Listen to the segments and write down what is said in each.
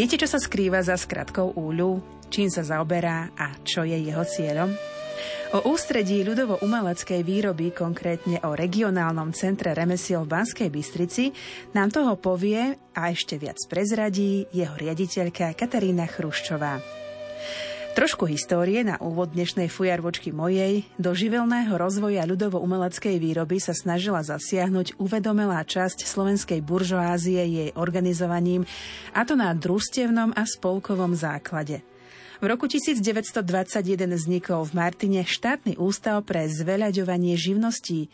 Viete, čo sa skrýva za skratkou úľu? Čím sa zaoberá a čo je jeho cieľom? O ústredí ľudovo-umeleckej výroby, konkrétne o regionálnom centre remesiel v Banskej Bystrici, nám toho povie a ešte viac prezradí jeho riaditeľka Katarína Chruščová. Trošku histórie na úvod dnešnej fujarvočky mojej. Do živelného rozvoja ľudovo-umeleckej výroby sa snažila zasiahnuť uvedomelá časť slovenskej buržoázie jej organizovaním, a to na družstevnom a spolkovom základe. V roku 1921 vznikol v Martine štátny ústav pre zveľaďovanie živností.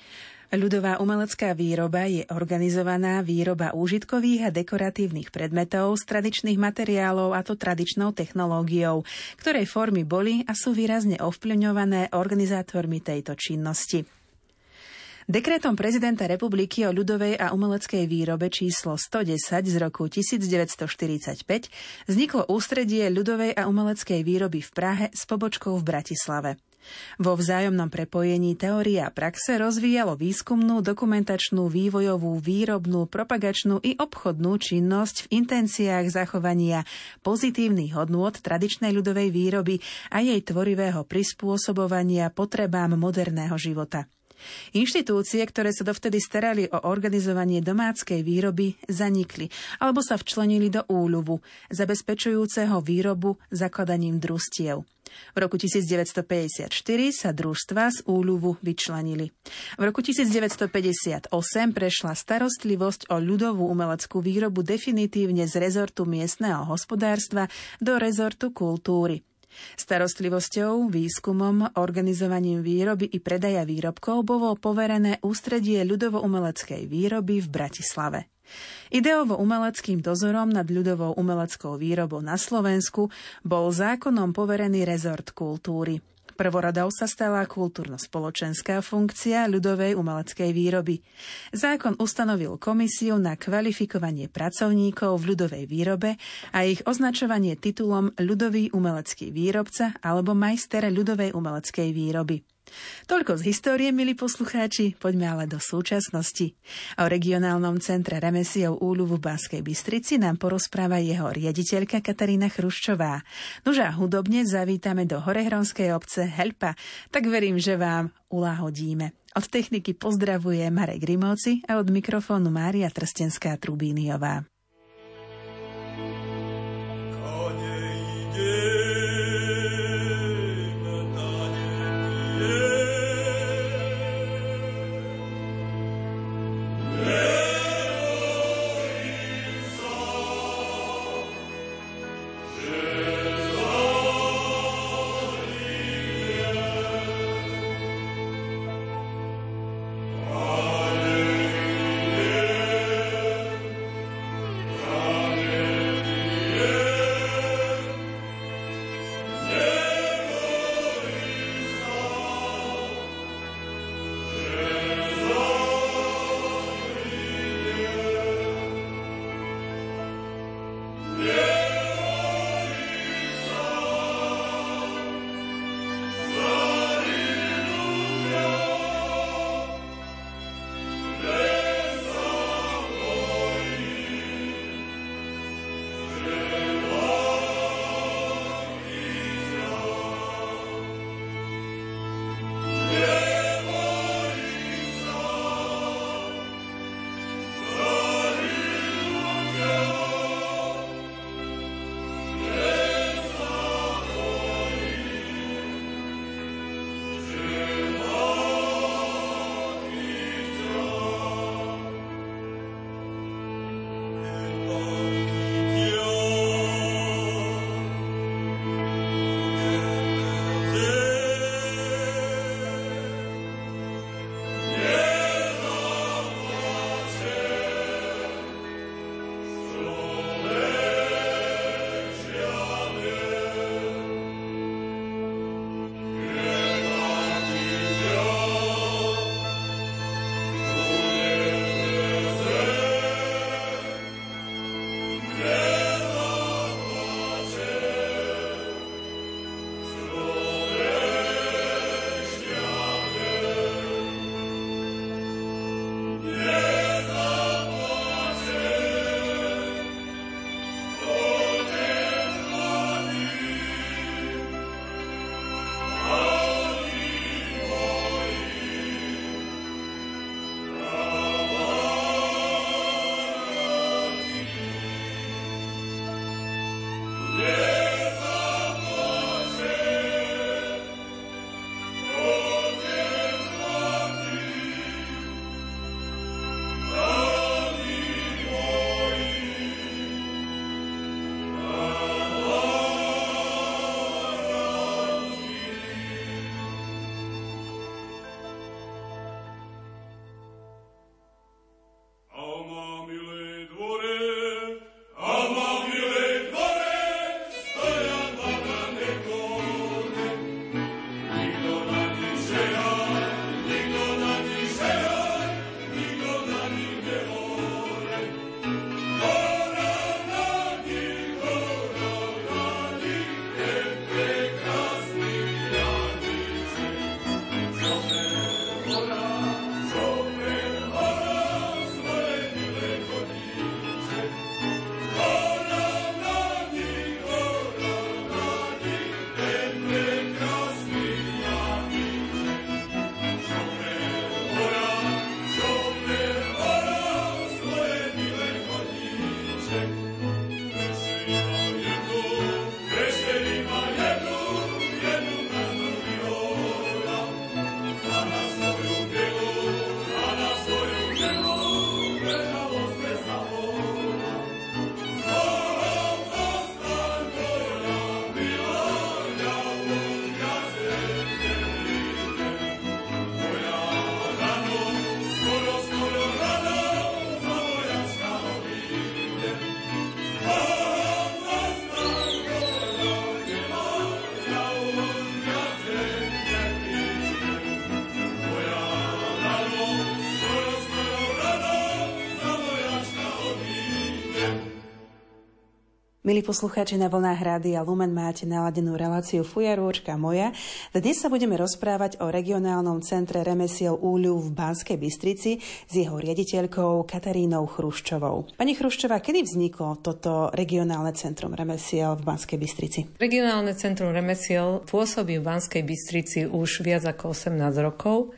Ľudová umelecká výroba je organizovaná výroba úžitkových a dekoratívnych predmetov z tradičných materiálov a to tradičnou technológiou, ktorej formy boli a sú výrazne ovplyvňované organizátormi tejto činnosti. Dekrétom prezidenta republiky o ľudovej a umeleckej výrobe číslo 110 z roku 1945 vzniklo ústredie ľudovej a umeleckej výroby v Prahe s pobočkou v Bratislave. Vo vzájomnom prepojení teória a praxe rozvíjalo výskumnú, dokumentačnú, vývojovú, výrobnú, propagačnú i obchodnú činnosť v intenciách zachovania pozitívnych hodnôt tradičnej ľudovej výroby a jej tvorivého prispôsobovania potrebám moderného života. Inštitúcie, ktoré sa dovtedy starali o organizovanie domáckej výroby, zanikli alebo sa včlenili do úľuvu, zabezpečujúceho výrobu zakladaním družstiev. V roku 1954 sa družstva z úľuvu vyčlenili. V roku 1958 prešla starostlivosť o ľudovú umeleckú výrobu definitívne z rezortu miestneho hospodárstva do rezortu kultúry. Starostlivosťou, výskumom, organizovaním výroby i predaja výrobkov bolo poverené ústredie ľudovo-umeleckej výroby v Bratislave. Ideovo-umeleckým dozorom nad ľudovou umeleckou výrobou na Slovensku bol zákonom poverený rezort kultúry. Prvoradou sa stala kultúrno-spoločenská funkcia ľudovej umeleckej výroby. Zákon ustanovil komisiu na kvalifikovanie pracovníkov v ľudovej výrobe a ich označovanie titulom ľudový umelecký výrobca alebo majster ľudovej umeleckej výroby. Toľko z histórie, milí poslucháči, poďme ale do súčasnosti. O regionálnom centre remesiel Úľu v Banskej Bystrici nám porozpráva jeho riaditeľka Katarína Chruščová. Nože a hudobne zavítame do Horehronskej obce Helpa, tak verím, že vám uláhodíme. Od techniky pozdravuje Marek Grimovci a od mikrofónu Mária Trstenská-Trubíniová. Milí poslucháči na vlnách a Lumen máte naladenú reláciu Fujarôčka moja. Dnes sa budeme rozprávať o regionálnom centre remesiel Úľu v Banskej Bystrici s jeho riaditeľkou Katarínou Chruščovou. Pani Chruščová, kedy vzniklo toto regionálne centrum remesiel v Banskej Bystrici? Regionálne centrum remesiel pôsobí v Banskej Bystrici už viac ako 18 rokov.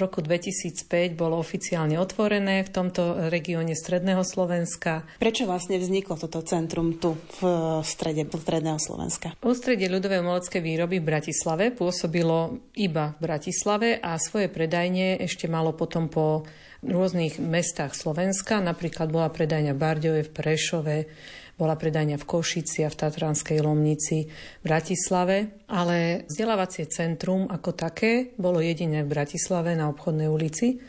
Roku 2005 bolo oficiálne otvorené v tomto regióne Stredného Slovenska. Prečo vlastne vzniklo toto centrum tu v strede Stredného Slovenska? Ústredie ľudovej umeleckej výroby v Bratislave pôsobilo iba v Bratislave a svoje predajne ešte malo potom po rôznych mestách Slovenska. Napríklad bola predajňa v Bardejove, v Prešove, bola predajňa v Košici a v Tatranskej Lomnici v Bratislave, ale vzdelávacie centrum ako také bolo jediné v Bratislave na obchodnej ulici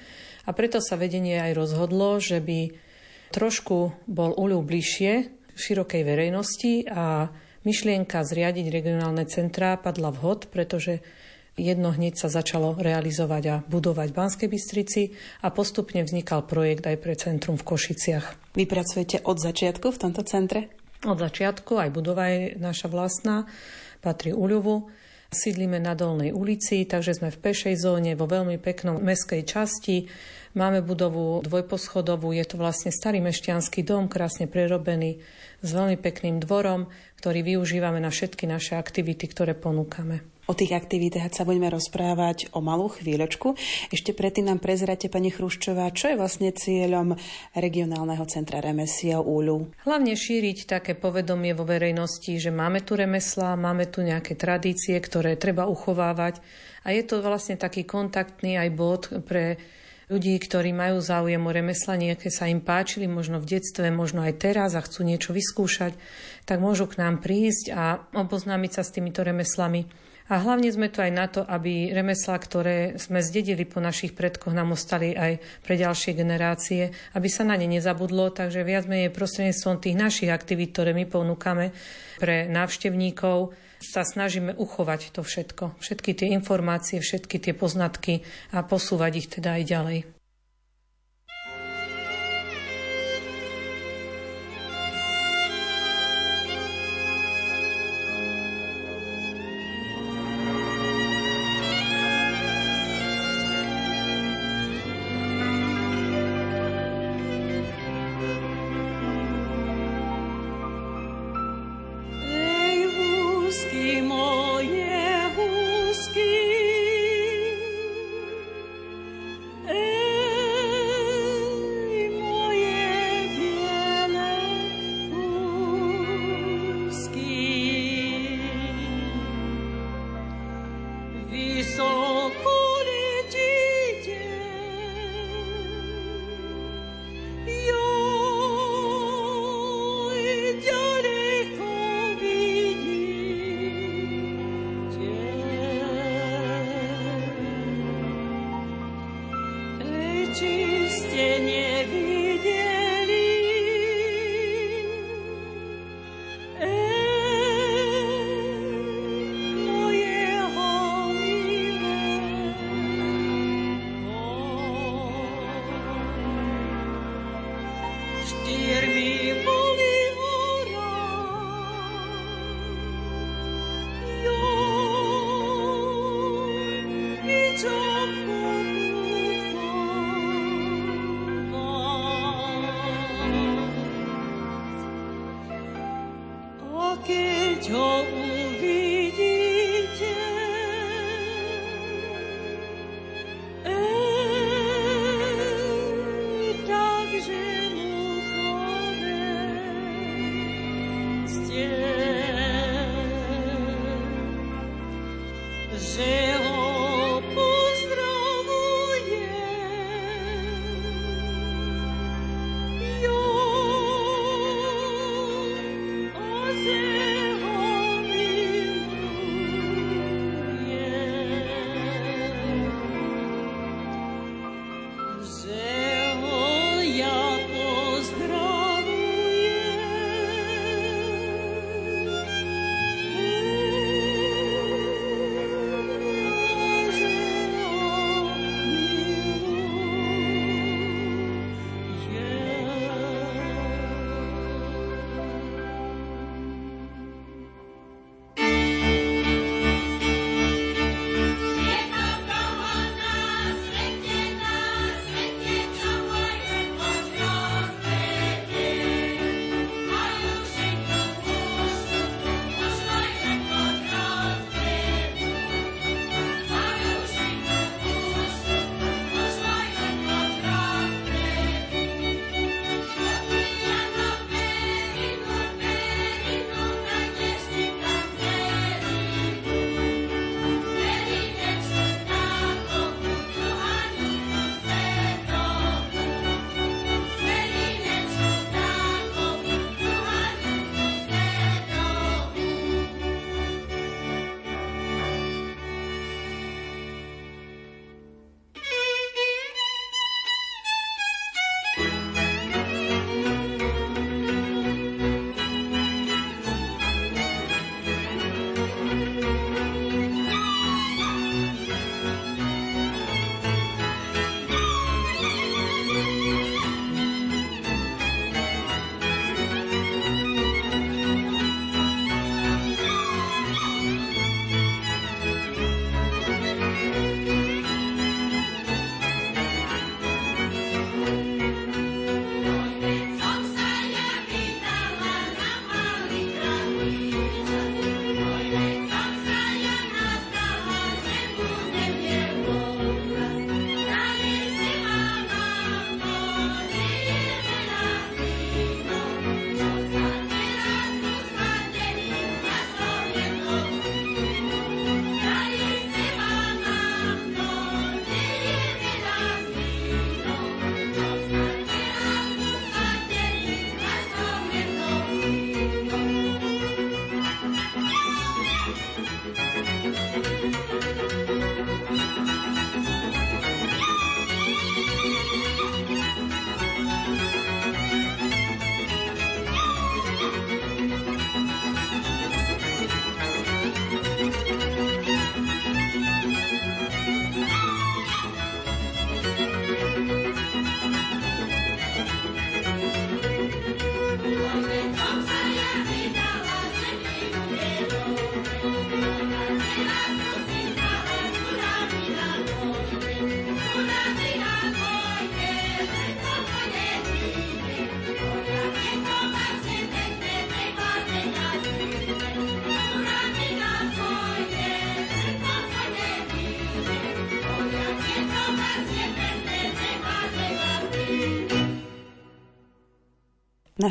a preto sa vedenie aj rozhodlo, že by trošku bol uľu bližšie širokej verejnosti a myšlienka zriadiť regionálne centrá padla vhod, pretože Jedno hneď sa začalo realizovať a budovať v Banskej Bystrici a postupne vznikal projekt aj pre centrum v Košiciach. Vy pracujete od začiatku v tomto centre? Od začiatku, aj budova je naša vlastná, patrí Uľovu. Sídlime na Dolnej ulici, takže sme v pešej zóne, vo veľmi peknom meskej časti. Máme budovu dvojposchodovú, je to vlastne starý mešťanský dom, krásne prerobený, s veľmi pekným dvorom, ktorý využívame na všetky naše aktivity, ktoré ponúkame. O tých aktivitách sa budeme rozprávať o malú chvíľočku. Ešte predtým nám prezrate, pani Chruščová, čo je vlastne cieľom regionálneho centra remesiel Úľu? Hlavne šíriť také povedomie vo verejnosti, že máme tu remesla, máme tu nejaké tradície, ktoré treba uchovávať a je to vlastne taký kontaktný aj bod pre ľudí, ktorí majú záujem o remesla, nejaké sa im páčili, možno v detstve, možno aj teraz a chcú niečo vyskúšať, tak môžu k nám prísť a oboznámiť sa s týmito remeslami. A hlavne sme tu aj na to, aby remeslá, ktoré sme zdedili po našich predkoch, nám ostali aj pre ďalšie generácie, aby sa na ne nezabudlo. Takže viac menej prostredníctvom tých našich aktivít, ktoré my ponúkame pre návštevníkov, sa snažíme uchovať to všetko. Všetky tie informácie, všetky tie poznatky a posúvať ich teda aj ďalej.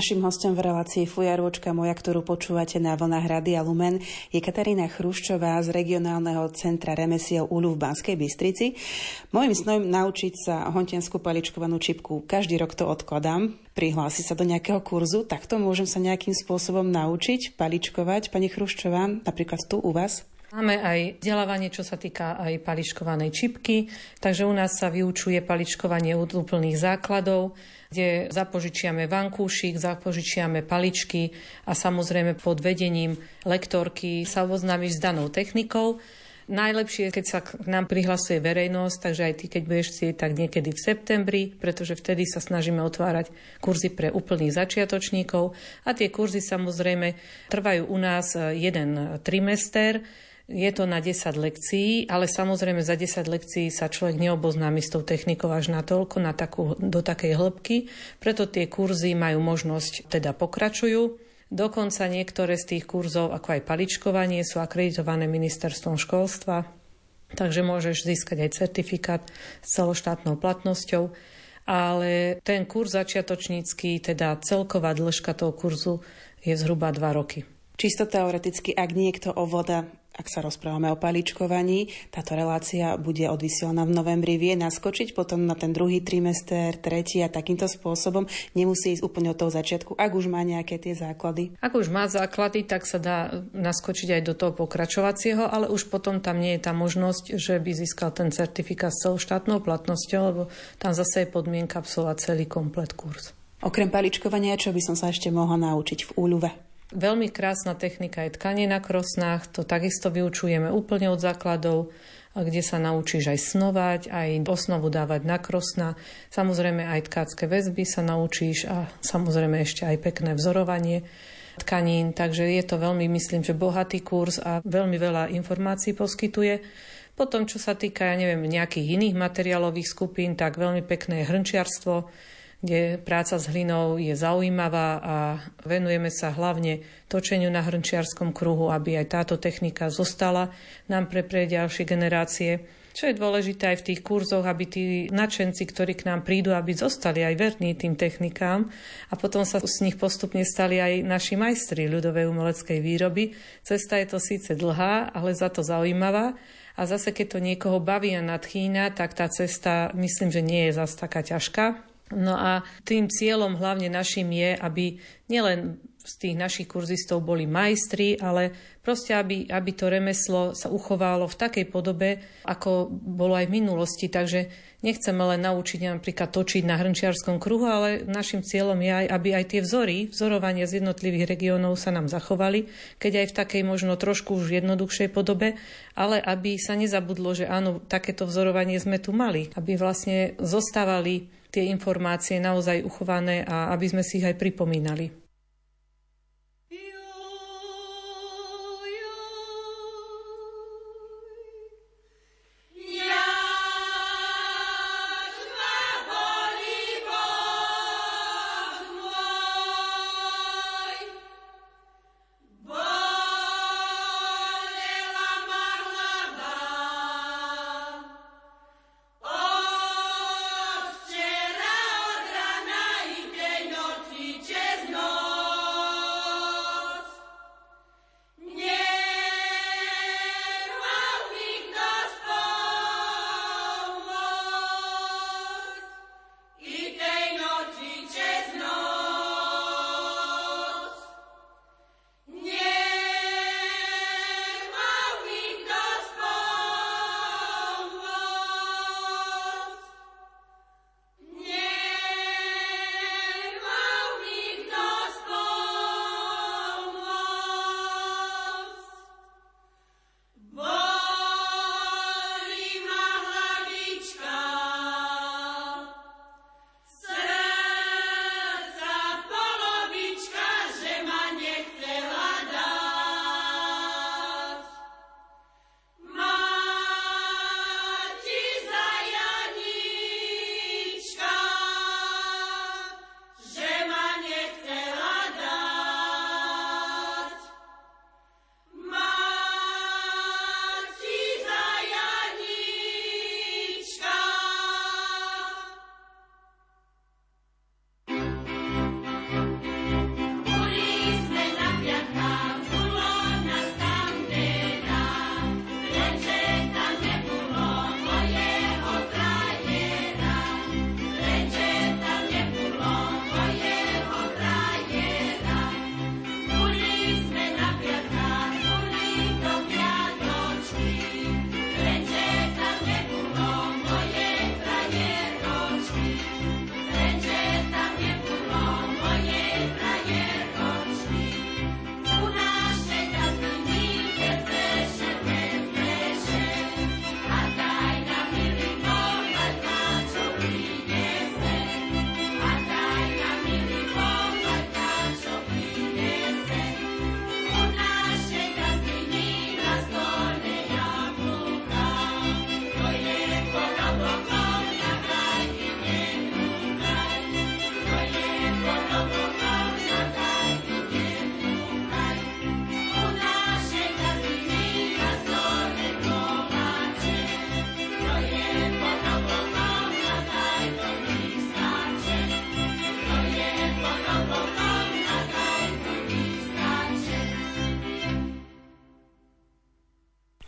Našim hostom v relácii Fujarôčka moja, ktorú počúvate na vlnách Radia Lumen, je Katarína Chruščová z regionálneho centra remesiel Ulu v Banskej Bystrici. Mojím snom naučiť sa hontianskú paličkovanú čipku. Každý rok to odkladám. Prihlási sa do nejakého kurzu, tak to môžem sa nejakým spôsobom naučiť paličkovať. Pani Chruščová, napríklad tu u vás? Máme aj vzdelávanie, čo sa týka aj paličkovanej čipky, takže u nás sa vyučuje paličkovanie úplných základov kde zapožičiame vankúšik, zapožičiame paličky a samozrejme pod vedením lektorky sa oboznámiš s danou technikou. Najlepšie je, keď sa k nám prihlasuje verejnosť, takže aj ty, keď budeš chcieť, tak niekedy v septembri, pretože vtedy sa snažíme otvárať kurzy pre úplných začiatočníkov a tie kurzy samozrejme trvajú u nás jeden trimester, je to na 10 lekcií, ale samozrejme za 10 lekcií sa človek neoboznámi s tou technikou až na toľko, na takú, do takej hĺbky. Preto tie kurzy majú možnosť, teda pokračujú. Dokonca niektoré z tých kurzov, ako aj paličkovanie, sú akreditované ministerstvom školstva, takže môžeš získať aj certifikát s celoštátnou platnosťou. Ale ten kurz začiatočnícky, teda celková dĺžka toho kurzu je zhruba 2 roky. Čisto teoreticky, ak niekto voda ak sa rozprávame o paličkovaní, táto relácia bude odvysielaná v novembri, vie naskočiť potom na ten druhý trimester, tretí a takýmto spôsobom nemusí ísť úplne od toho začiatku, ak už má nejaké tie základy. Ak už má základy, tak sa dá naskočiť aj do toho pokračovacieho, ale už potom tam nie je tá možnosť, že by získal ten certifikát s celou štátnou platnosťou, lebo tam zase je podmienka absolvovať celý komplet kurz. Okrem paličkovania, čo by som sa ešte mohla naučiť v úľuve? Veľmi krásna technika je tkanie na krosnách, to takisto vyučujeme úplne od základov, kde sa naučíš aj snovať, aj osnovu dávať na krosna. Samozrejme aj tkácké väzby sa naučíš a samozrejme ešte aj pekné vzorovanie tkanín, takže je to veľmi, myslím, že bohatý kurz a veľmi veľa informácií poskytuje. Potom, čo sa týka, ja neviem, nejakých iných materiálových skupín, tak veľmi pekné hrnčiarstvo, kde práca s hlinou je zaujímavá a venujeme sa hlavne točeniu na hrnčiarskom kruhu, aby aj táto technika zostala nám pre, pre ďalšie generácie. Čo je dôležité aj v tých kurzoch, aby tí nadšenci, ktorí k nám prídu, aby zostali aj verní tým technikám a potom sa z nich postupne stali aj naši majstri ľudovej umeleckej výroby. Cesta je to síce dlhá, ale za to zaujímavá. A zase, keď to niekoho baví a nadchýna, tak tá cesta myslím, že nie je zase taká ťažká. No a tým cieľom hlavne našim je, aby nielen z tých našich kurzistov boli majstri, ale proste, aby, aby to remeslo sa uchovalo v takej podobe, ako bolo aj v minulosti. Takže nechceme len naučiť napríklad točiť na hrnčiarskom kruhu, ale našim cieľom je aj, aby aj tie vzory, vzorovania z jednotlivých regiónov sa nám zachovali, keď aj v takej možno trošku už jednoduchšej podobe, ale aby sa nezabudlo, že áno, takéto vzorovanie sme tu mali, aby vlastne zostávali tie informácie naozaj uchované a aby sme si ich aj pripomínali.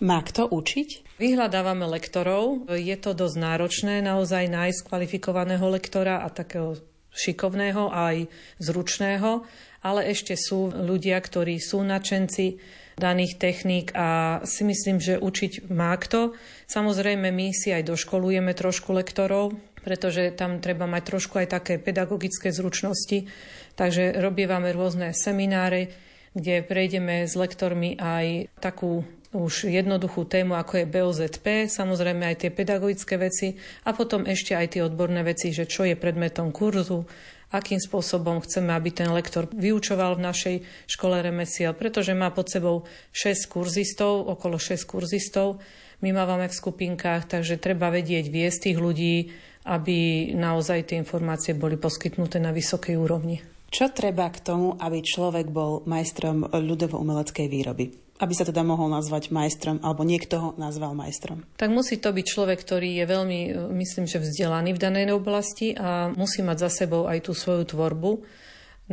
Má kto učiť? Vyhľadávame lektorov. Je to dosť náročné naozaj nájsť kvalifikovaného lektora a takého šikovného aj zručného, ale ešte sú ľudia, ktorí sú nadšenci daných techník a si myslím, že učiť má kto. Samozrejme, my si aj doškolujeme trošku lektorov, pretože tam treba mať trošku aj také pedagogické zručnosti. Takže robievame rôzne semináre, kde prejdeme s lektormi aj takú už jednoduchú tému, ako je BOZP, samozrejme aj tie pedagogické veci a potom ešte aj tie odborné veci, že čo je predmetom kurzu, akým spôsobom chceme, aby ten lektor vyučoval v našej škole remesiel, pretože má pod sebou 6 kurzistov, okolo 6 kurzistov. My mávame v skupinkách, takže treba vedieť viesť tých ľudí, aby naozaj tie informácie boli poskytnuté na vysokej úrovni. Čo treba k tomu, aby človek bol majstrom ľudovo-umeleckej výroby? Aby sa teda mohol nazvať majstrom, alebo niekto ho nazval majstrom? Tak musí to byť človek, ktorý je veľmi, myslím, že vzdelaný v danej oblasti a musí mať za sebou aj tú svoju tvorbu.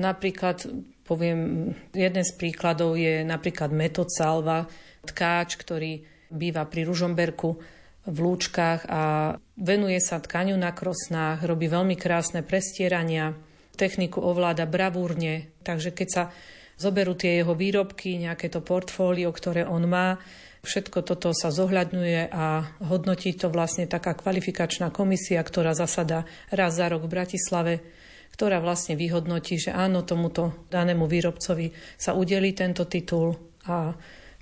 Napríklad, poviem, jeden z príkladov je napríklad Metod Salva, tkáč, ktorý býva pri Ružomberku v Lúčkach a venuje sa tkaniu na krosnách, robí veľmi krásne prestierania, techniku ovláda bravúrne, takže keď sa zoberú tie jeho výrobky, nejaké to portfólio, ktoré on má, všetko toto sa zohľadňuje a hodnotí to vlastne taká kvalifikačná komisia, ktorá zasada raz za rok v Bratislave, ktorá vlastne vyhodnotí, že áno, tomuto danému výrobcovi sa udeli tento titul a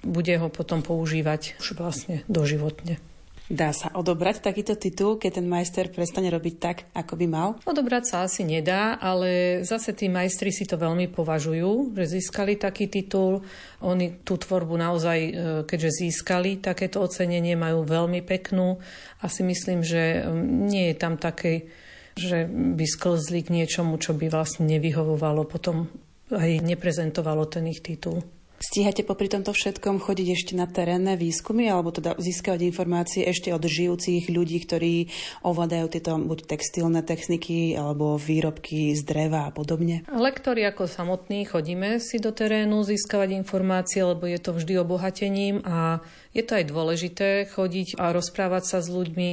bude ho potom používať už vlastne doživotne. Dá sa odobrať takýto titul, keď ten majster prestane robiť tak, ako by mal? Odobrať sa asi nedá, ale zase tí majstri si to veľmi považujú, že získali taký titul. Oni tú tvorbu naozaj, e, keďže získali takéto ocenenie, majú veľmi peknú a si myslím, že nie je tam také, že by sklzli k niečomu, čo by vlastne nevyhovovalo potom aj neprezentovalo ten ich titul. Stíhate popri tomto všetkom chodiť ešte na terénne výskumy alebo teda získavať informácie ešte od žijúcich ľudí, ktorí ovládajú tieto buď textilné techniky alebo výrobky z dreva a podobne? Lektori ako samotní chodíme si do terénu získavať informácie, lebo je to vždy obohatením a je to aj dôležité chodiť a rozprávať sa s ľuďmi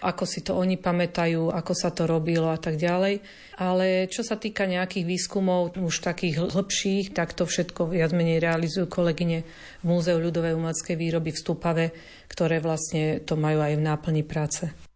ako si to oni pamätajú, ako sa to robilo a tak ďalej. Ale čo sa týka nejakých výskumov už takých hĺbších, tak to všetko viac menej realizujú kolegyne v Múzeu ľudovej umeleckej výroby v Stupave, ktoré vlastne to majú aj v náplni práce.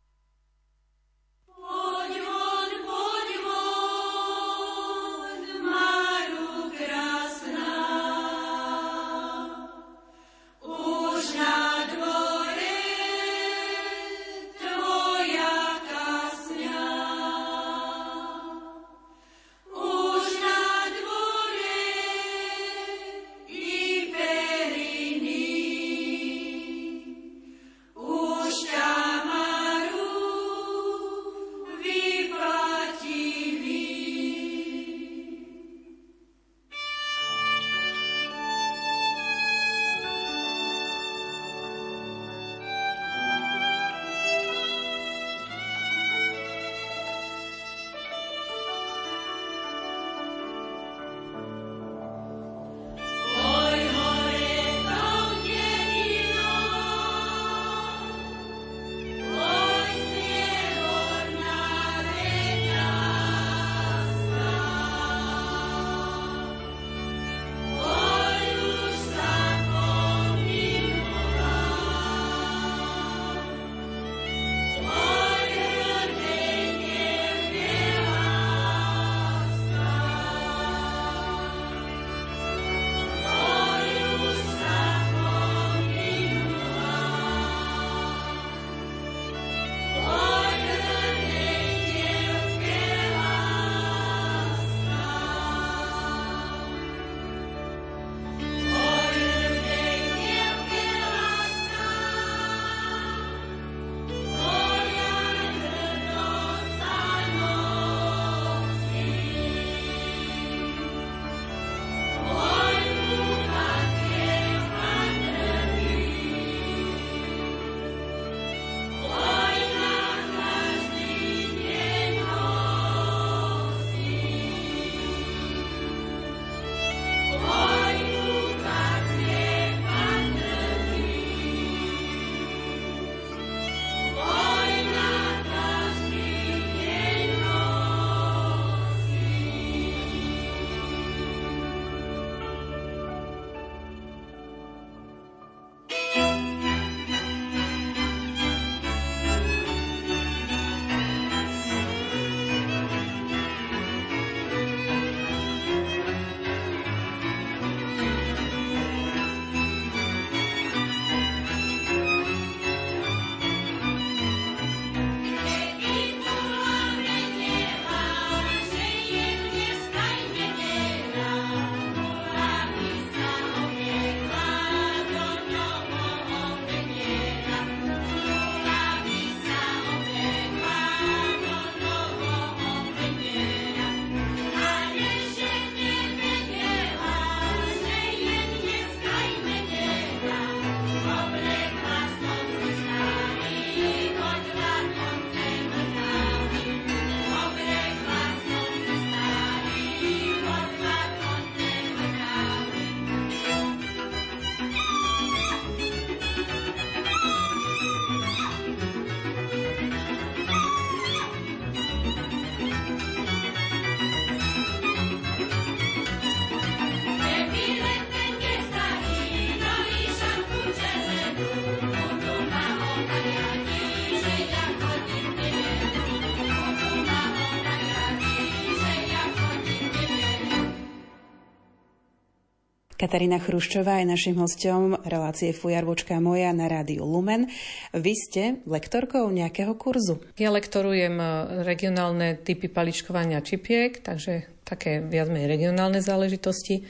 Katarína Chruščová je našim hostom relácie Fujarvočka moja na rádiu Lumen. Vy ste lektorkou nejakého kurzu? Ja lektorujem e, regionálne typy paličkovania čipiek, takže také viac menej regionálne záležitosti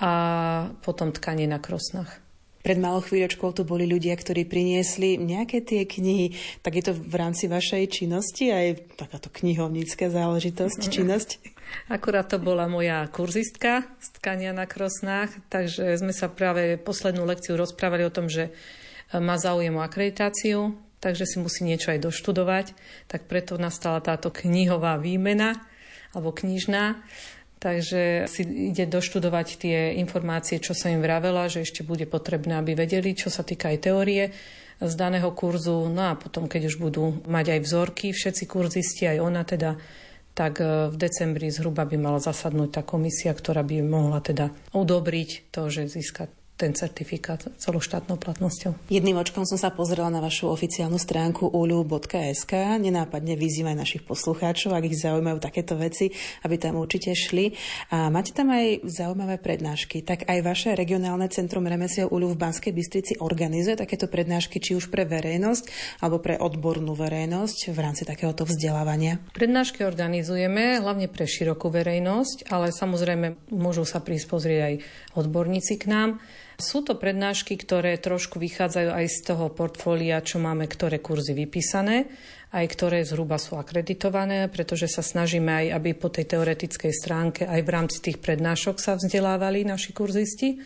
a potom tkanie na krosnách. Pred malou chvíľočkou tu boli ľudia, ktorí priniesli nejaké tie knihy. Tak je to v rámci vašej činnosti aj takáto knihovnícka záležitosť, činnosť? Akurát to bola moja kurzistka z tkania na krosnách, takže sme sa práve poslednú lekciu rozprávali o tom, že má záujem o akreditáciu, takže si musí niečo aj doštudovať. Tak preto nastala táto knihová výmena alebo knižná. Takže si ide doštudovať tie informácie, čo sa im vravela, že ešte bude potrebné, aby vedeli, čo sa týka aj teórie z daného kurzu. No a potom, keď už budú mať aj vzorky, všetci kurzisti, aj ona teda, tak e, v decembri zhruba by mala zasadnúť tá komisia, ktorá by mohla teda odobriť to, že získať ten certifikát celoštátnou platnosťou. Jedným očkom som sa pozrela na vašu oficiálnu stránku ulu.sk. Nenápadne vyzývaj našich poslucháčov, ak ich zaujímajú takéto veci, aby tam určite šli. A máte tam aj zaujímavé prednášky. Tak aj vaše regionálne centrum remesiel ULU v Banskej Bystrici organizuje takéto prednášky, či už pre verejnosť alebo pre odbornú verejnosť v rámci takéhoto vzdelávania? Prednášky organizujeme hlavne pre širokú verejnosť, ale samozrejme môžu sa prísť pozrieť aj odborníci k nám. Sú to prednášky, ktoré trošku vychádzajú aj z toho portfólia, čo máme, ktoré kurzy vypísané, aj ktoré zhruba sú akreditované, pretože sa snažíme aj, aby po tej teoretickej stránke aj v rámci tých prednášok sa vzdelávali naši kurzisti.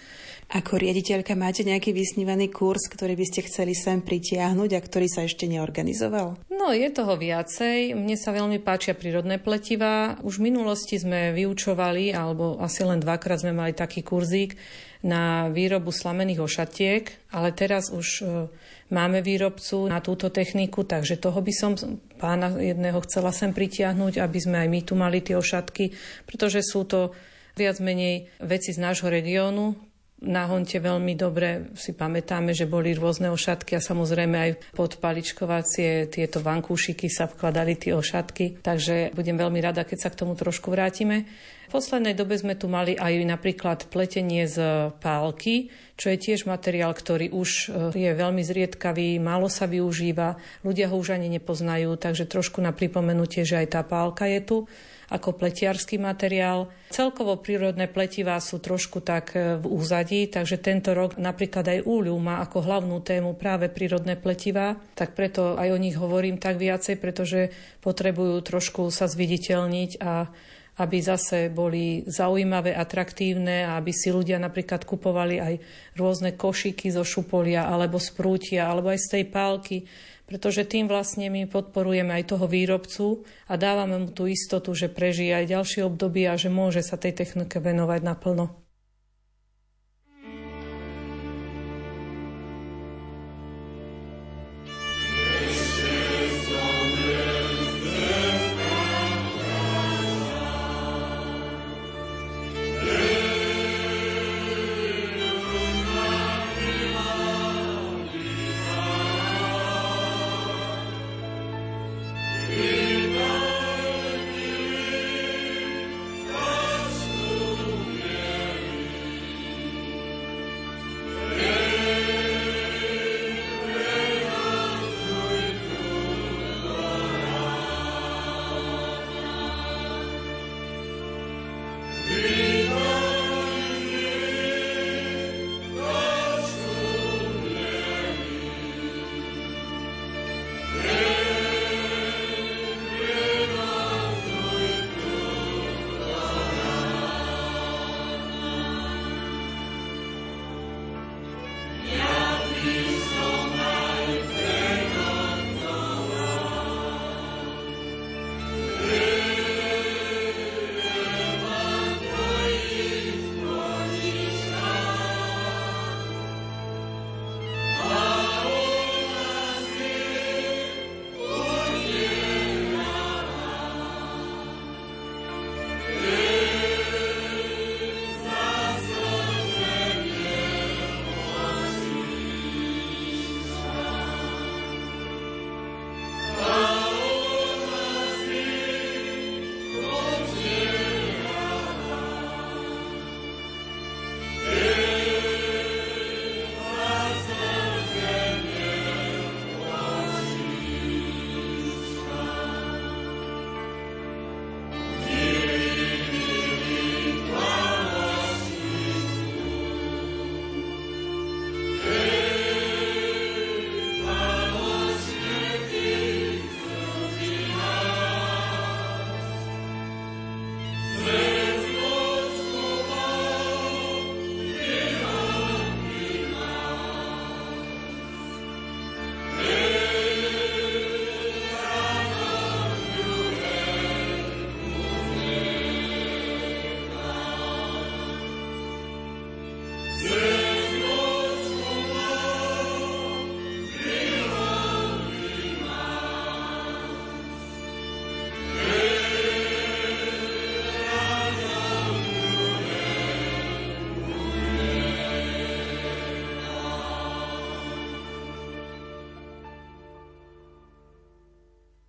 Ako riaditeľka máte nejaký vysnívaný kurz, ktorý by ste chceli sem pritiahnuť a ktorý sa ešte neorganizoval? No, je toho viacej. Mne sa veľmi páčia prírodné pletivá. Už v minulosti sme vyučovali, alebo asi len dvakrát sme mali taký kurzík na výrobu slamených ošatiek, ale teraz už e, máme výrobcu na túto techniku, takže toho by som pána jedného chcela sem pritiahnuť, aby sme aj my tu mali tie ošatky, pretože sú to viac menej veci z nášho regiónu, na Honte veľmi dobre si pamätáme, že boli rôzne ošatky a samozrejme aj pod paličkovacie tieto vankúšiky sa vkladali tie ošatky, takže budem veľmi rada, keď sa k tomu trošku vrátime. V poslednej dobe sme tu mali aj napríklad pletenie z pálky, čo je tiež materiál, ktorý už e, je veľmi zriedkavý, málo sa využíva, ľudia ho už ani nepoznajú, takže trošku na pripomenutie, že aj tá pálka je tu ako pletiarský materiál. Celkovo prírodné pletivá sú trošku tak e, v úzadí, takže tento rok napríklad aj úľu má ako hlavnú tému práve prírodné pletivá, tak preto aj o nich hovorím tak viacej, pretože potrebujú trošku sa zviditeľniť a aby zase boli zaujímavé, atraktívne a aby si ľudia napríklad kupovali aj rôzne košiky zo šupolia alebo z prútia alebo aj z tej pálky pretože tým vlastne my podporujeme aj toho výrobcu a dávame mu tú istotu, že prežije aj ďalšie obdobie a že môže sa tej technike venovať naplno.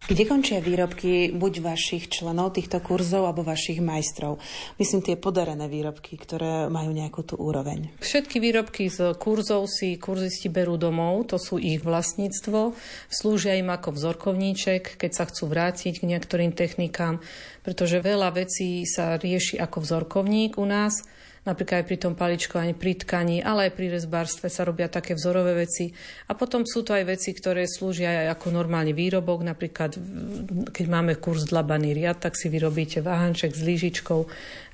Kde končia výrobky buď vašich členov týchto kurzov alebo vašich majstrov? Myslím tie podarené výrobky, ktoré majú nejakú tú úroveň. Všetky výrobky z kurzov si kurzisti berú domov, to sú ich vlastníctvo. Slúžia im ako vzorkovníček, keď sa chcú vrátiť k niektorým technikám, pretože veľa vecí sa rieši ako vzorkovník u nás napríklad aj pri tom paličkovaní, pri tkaní, ale aj pri rezbárstve sa robia také vzorové veci. A potom sú to aj veci, ktoré slúžia aj ako normálny výrobok, napríklad keď máme kurz dlabaný riad, tak si vyrobíte váhanček s lížičkou,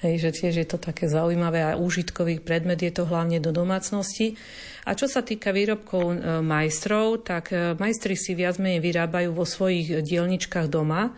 hej, že tiež je to také zaujímavé a užitkový predmet je to hlavne do domácnosti. A čo sa týka výrobkov e, majstrov, tak e, majstri si viac menej vyrábajú vo svojich dielničkách doma,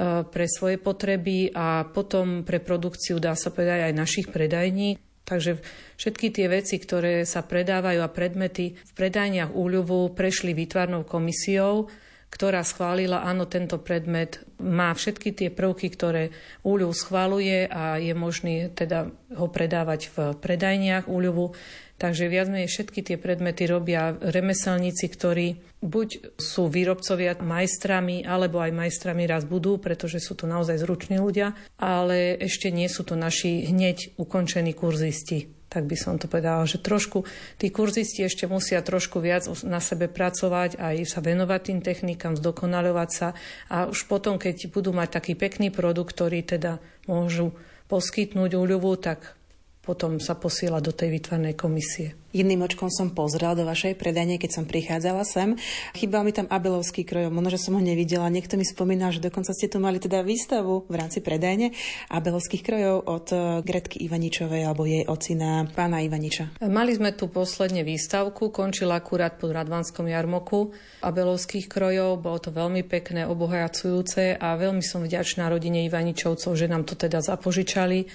pre svoje potreby a potom pre produkciu, dá sa povedať, aj našich predajní. Takže všetky tie veci, ktoré sa predávajú a predmety v predajniach úľuvu prešli výtvarnou komisiou, ktorá schválila, áno, tento predmet má všetky tie prvky, ktoré úľuv schváluje a je možný teda ho predávať v predajniach úľuvu. Takže viac menej všetky tie predmety robia remeselníci, ktorí buď sú výrobcovia majstrami, alebo aj majstrami raz budú, pretože sú to naozaj zruční ľudia, ale ešte nie sú to naši hneď ukončení kurzisti. Tak by som to povedala, že trošku tí kurzisti ešte musia trošku viac na sebe pracovať aj sa venovať tým technikám, zdokonalovať sa. A už potom, keď budú mať taký pekný produkt, ktorý teda môžu poskytnúť úľuvu, tak potom sa posiela do tej výtvarnej komisie. Jedným očkom som pozrela do vašej predajne, keď som prichádzala sem. Chýbal mi tam abelovský krojom, možno, že som ho nevidela. Niekto mi spomínal, že dokonca ste tu mali teda výstavu v rámci predajne abelovských krojov od eh, Gretky Ivaničovej alebo jej ocina pána Ivaniča. Mali sme tu posledne výstavku, končila akurát pod Radvanskom jarmoku abelovských krojov. Bolo to veľmi pekné, obohajacujúce a veľmi som vďačná rodine Ivaničovcov, že nám to teda zapožičali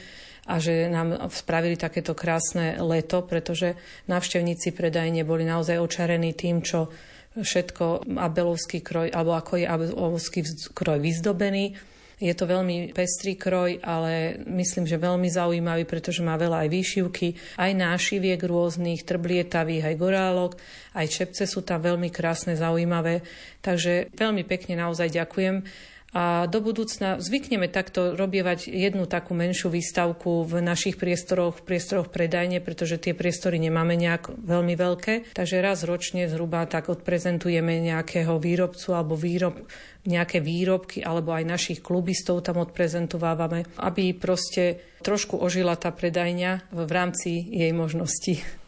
a že nám spravili takéto krásne leto, pretože návštevníci predajne boli naozaj očarení tým, čo všetko abelovský kroj, alebo ako je abelovský kroj vyzdobený. Je to veľmi pestrý kroj, ale myslím, že veľmi zaujímavý, pretože má veľa aj výšivky, aj nášiviek rôznych, trblietavých, aj gorálok, aj čepce sú tam veľmi krásne, zaujímavé. Takže veľmi pekne naozaj ďakujem a do budúcna zvykneme takto robievať jednu takú menšiu výstavku v našich priestoroch, v priestoroch predajne, pretože tie priestory nemáme nejak veľmi veľké. Takže raz ročne zhruba tak odprezentujeme nejakého výrobcu alebo výrob, nejaké výrobky alebo aj našich klubistov tam odprezentovávame, aby proste trošku ožila tá predajňa v rámci jej možností.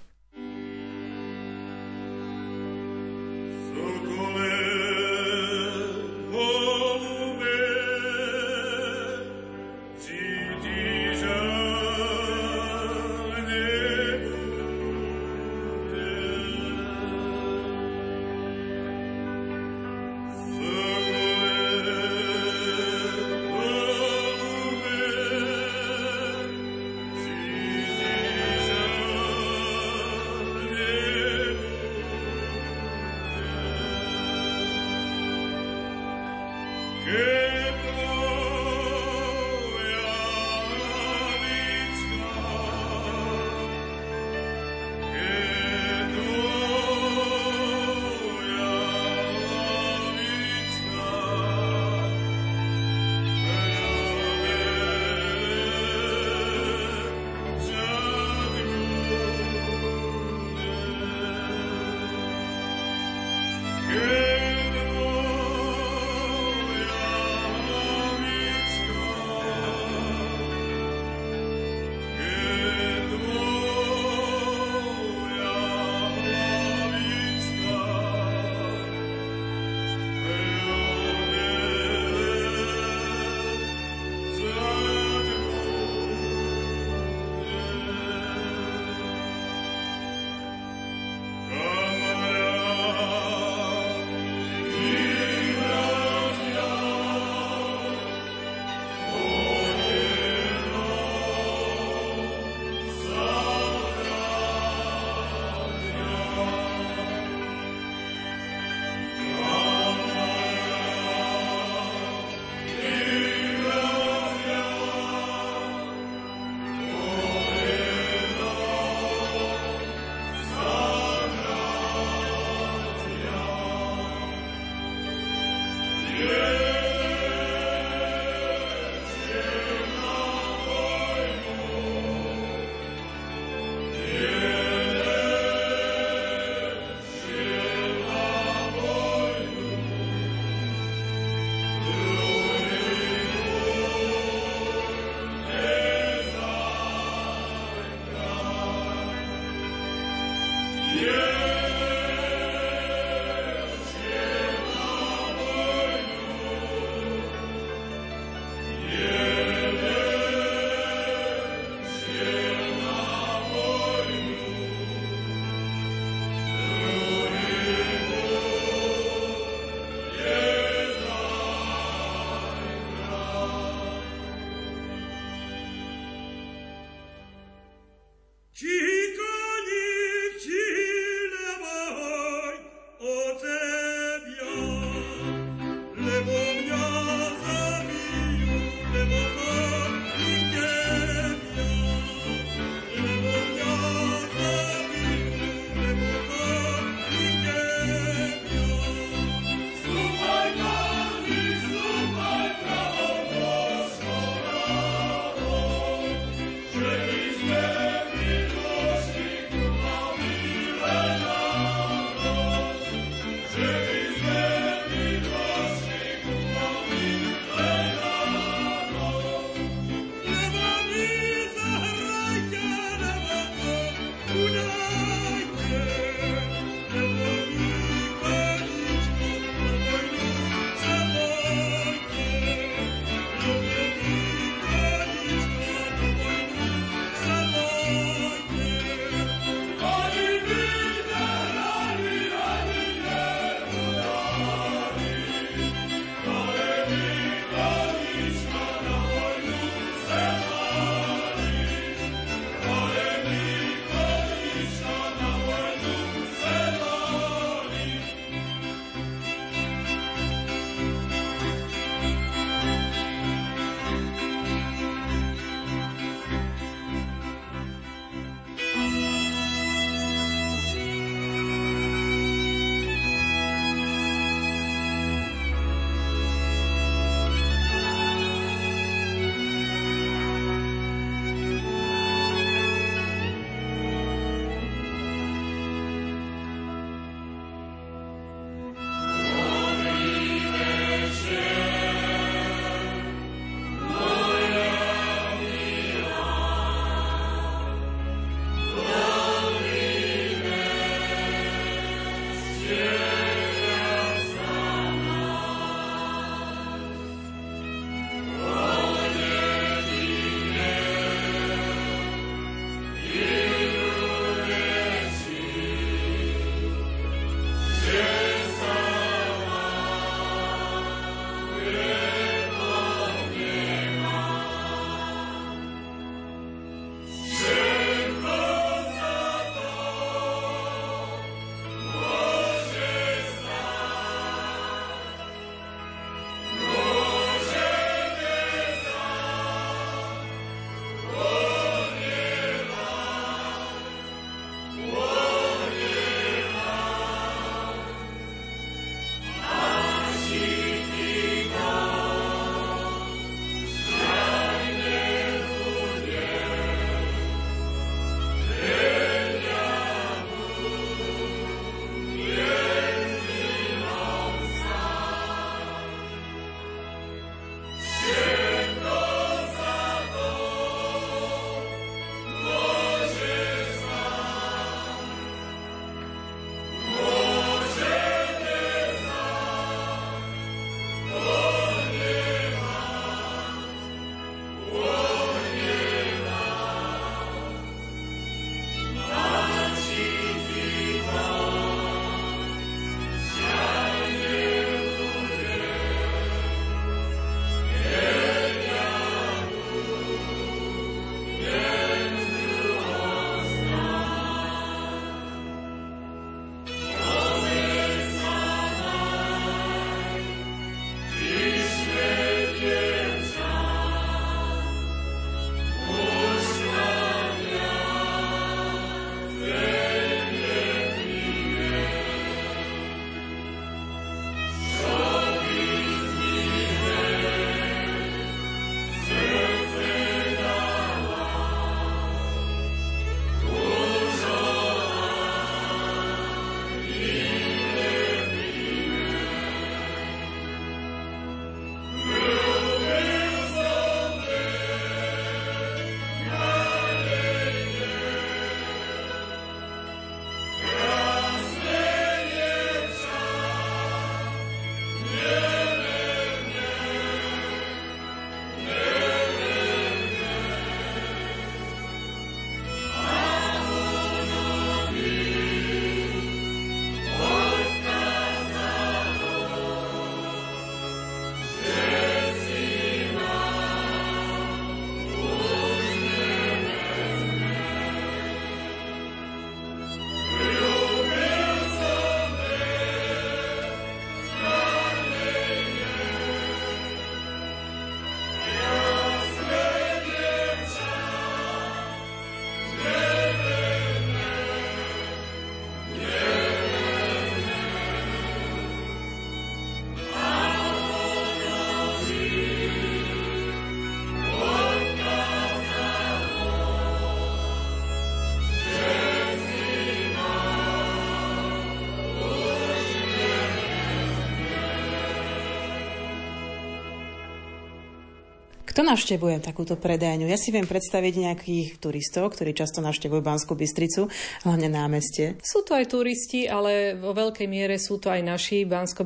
Kto navštevuje takúto predajňu? Ja si viem predstaviť nejakých turistov, ktorí často navštevujú Banskú Bystricu, hlavne námestie. Sú to aj turisti, ale vo veľkej miere sú to aj naši bansko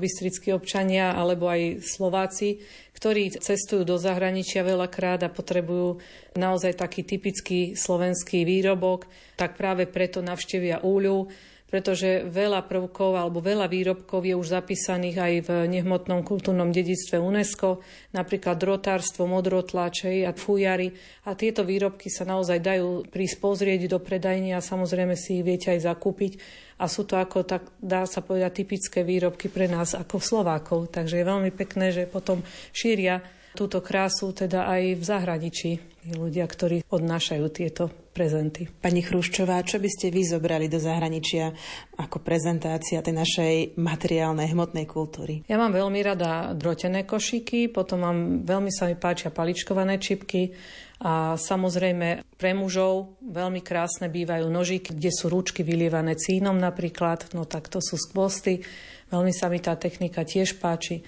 občania alebo aj Slováci, ktorí cestujú do zahraničia veľakrát a potrebujú naozaj taký typický slovenský výrobok, tak práve preto navštevia úľu pretože veľa prvkov alebo veľa výrobkov je už zapísaných aj v nehmotnom kultúrnom dedictve UNESCO, napríklad drotárstvo, modrotlačej a fujary. A tieto výrobky sa naozaj dajú prísť pozrieť do predajne a samozrejme si ich viete aj zakúpiť. A sú to ako, tak dá sa povedať, typické výrobky pre nás ako Slovákov. Takže je veľmi pekné, že potom šíria túto krásu teda aj v zahraničí ľudia, ktorí odnášajú tieto prezenty. Pani Chruščová, čo by ste vy zobrali do zahraničia ako prezentácia tej našej materiálnej hmotnej kultúry? Ja mám veľmi rada drotené košiky, potom mám, veľmi sa mi páčia paličkované čipky a samozrejme pre mužov veľmi krásne bývajú nožíky, kde sú ručky vylievané cínom napríklad, no tak to sú skvosty. Veľmi sa mi tá technika tiež páči.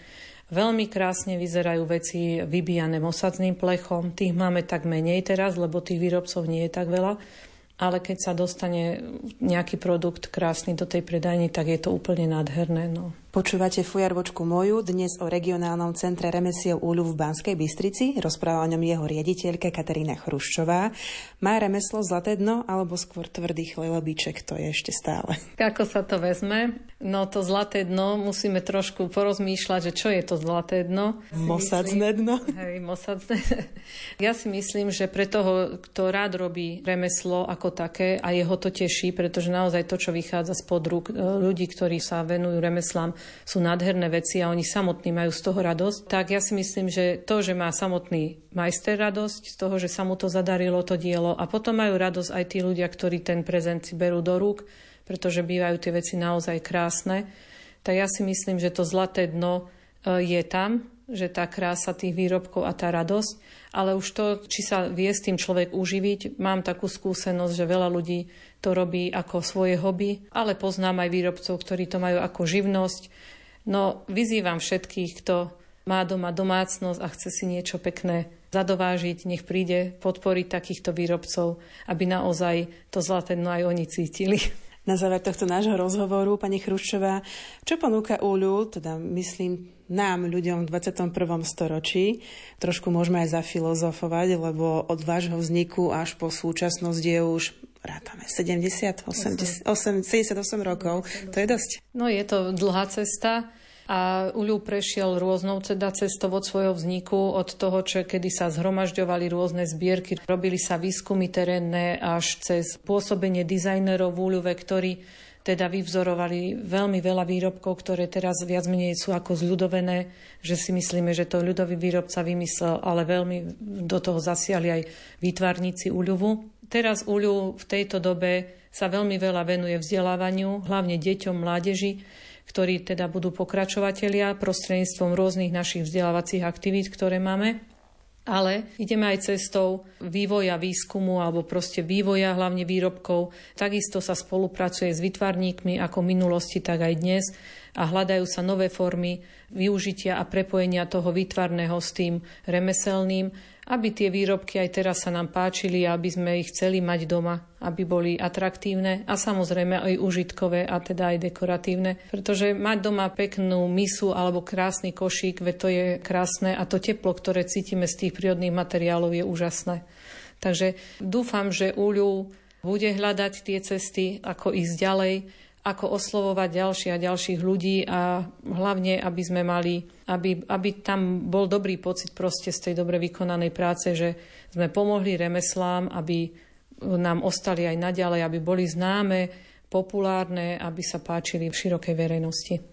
Veľmi krásne vyzerajú veci vybíjane mosadzným plechom. Tých máme tak menej teraz, lebo tých výrobcov nie je tak veľa ale keď sa dostane nejaký produkt krásny do tej predajny, tak je to úplne nádherné. No. Počúvate Fujarvočku moju, dnes o regionálnom centre remesiel Úľu v Banskej Bystrici. Rozpráva o ňom jeho riaditeľka Katarína Chruščová. Má remeslo zlaté dno alebo skôr tvrdý chlebíček, to je ešte stále. Ako sa to vezme? No to zlaté dno musíme trošku porozmýšľať, že čo je to zlaté dno. Mosadzné dno. Hej, mosadzné. Ja si myslím, že pre toho, kto rád robí remeslo ako také a jeho to teší, pretože naozaj to, čo vychádza spod rúk e, ľudí, ktorí sa venujú remeslám, sú nádherné veci a oni samotní majú z toho radosť, tak ja si myslím, že to, že má samotný majster radosť z toho, že sa mu to zadarilo, to dielo a potom majú radosť aj tí ľudia, ktorí ten prezent si berú do rúk, pretože bývajú tie veci naozaj krásne, tak ja si myslím, že to zlaté dno e, je tam, že tá krása tých výrobkov a tá radosť, ale už to, či sa vie s tým človek uživiť, mám takú skúsenosť, že veľa ľudí to robí ako svoje hobby, ale poznám aj výrobcov, ktorí to majú ako živnosť. No vyzývam všetkých, kto má doma domácnosť a chce si niečo pekné zadovážiť, nech príde podporiť takýchto výrobcov, aby naozaj to zlaté no aj oni cítili. Na záver tohto nášho rozhovoru, pani Chruščová, čo ponúka úľu, teda myslím nám, ľuďom v 21. storočí, trošku môžeme aj zafilozofovať, lebo od vášho vzniku až po súčasnosť je už rátame 70, 80, 8, 78 rokov. To je dosť. No je to dlhá cesta a Uľu prešiel rôznou teda cestou od svojho vzniku, od toho, čo kedy sa zhromažďovali rôzne zbierky, robili sa výskumy terénne až cez pôsobenie dizajnerov v Uľuve, ktorí teda vyvzorovali veľmi veľa výrobkov, ktoré teraz viac menej sú ako zľudovené, že si myslíme, že to ľudový výrobca vymyslel, ale veľmi do toho zasiali aj výtvarníci Uľuvu. Teraz ULU v tejto dobe sa veľmi veľa venuje vzdelávaniu, hlavne deťom, mládeži, ktorí teda budú pokračovatelia prostredníctvom rôznych našich vzdelávacích aktivít, ktoré máme. Ale ideme aj cestou vývoja výskumu alebo proste vývoja hlavne výrobkov. Takisto sa spolupracuje s vytvarníkmi ako v minulosti, tak aj dnes a hľadajú sa nové formy využitia a prepojenia toho výtvarného s tým remeselným aby tie výrobky aj teraz sa nám páčili a aby sme ich chceli mať doma, aby boli atraktívne a samozrejme aj užitkové a teda aj dekoratívne. Pretože mať doma peknú misu alebo krásny košík, veď to je krásne a to teplo, ktoré cítime z tých prírodných materiálov je úžasné. Takže dúfam, že Úľu bude hľadať tie cesty, ako ísť ďalej, ako oslovovať ďalších a ďalších ľudí a hlavne, aby sme mali, aby, aby tam bol dobrý pocit proste z tej dobre vykonanej práce, že sme pomohli remeslám, aby nám ostali aj naďalej, aby boli známe, populárne, aby sa páčili v širokej verejnosti.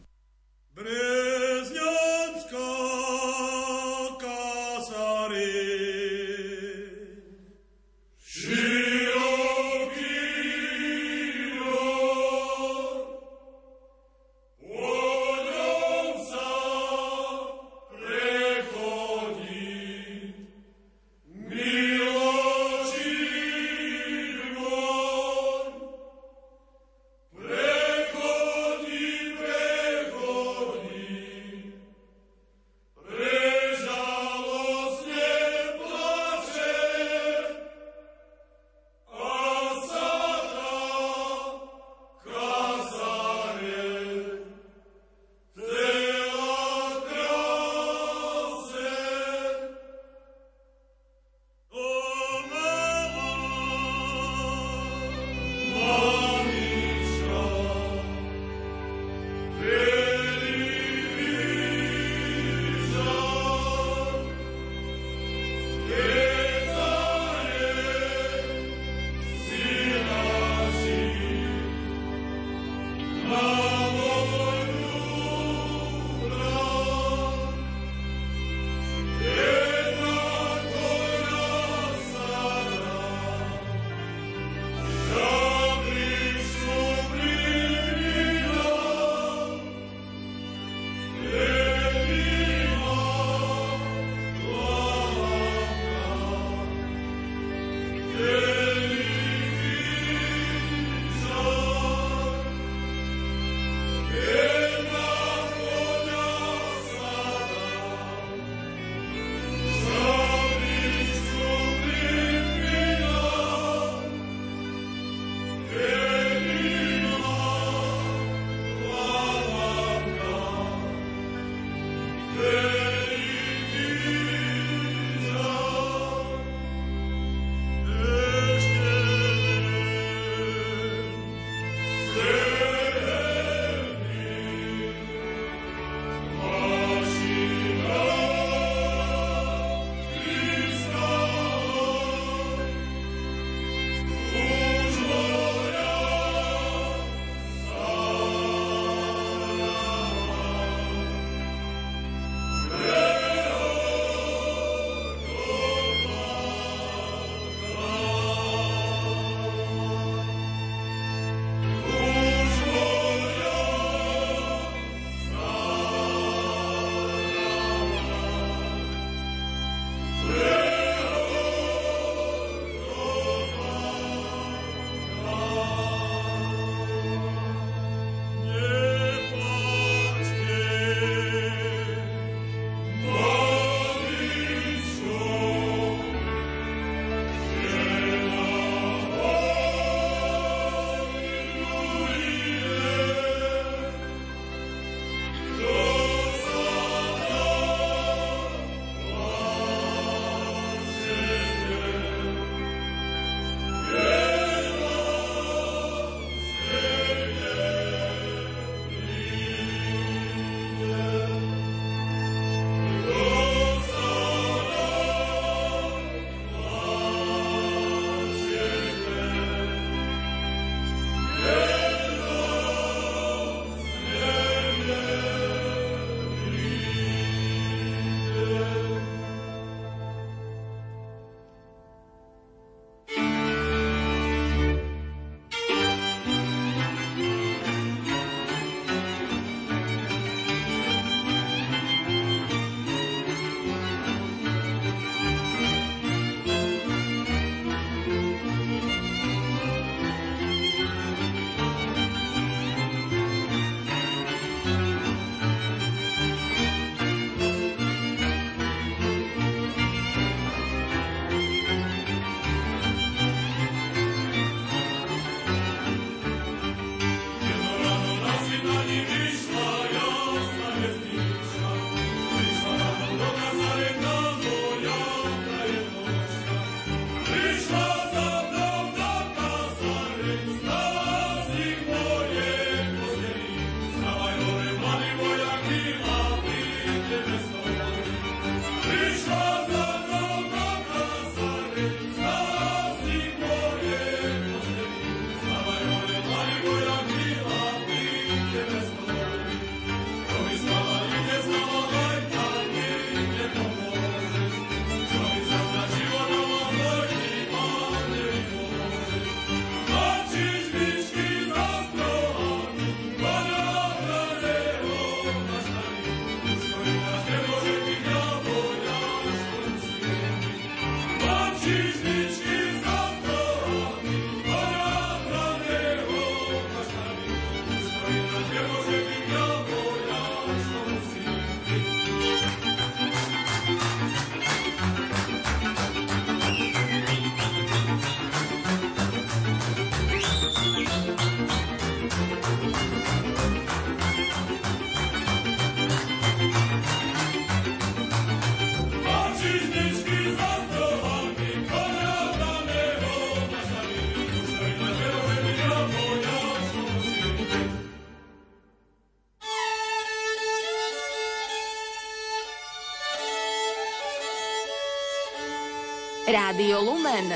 Rádio Lumen.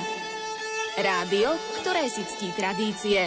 Rádio, ktoré si ctí tradície.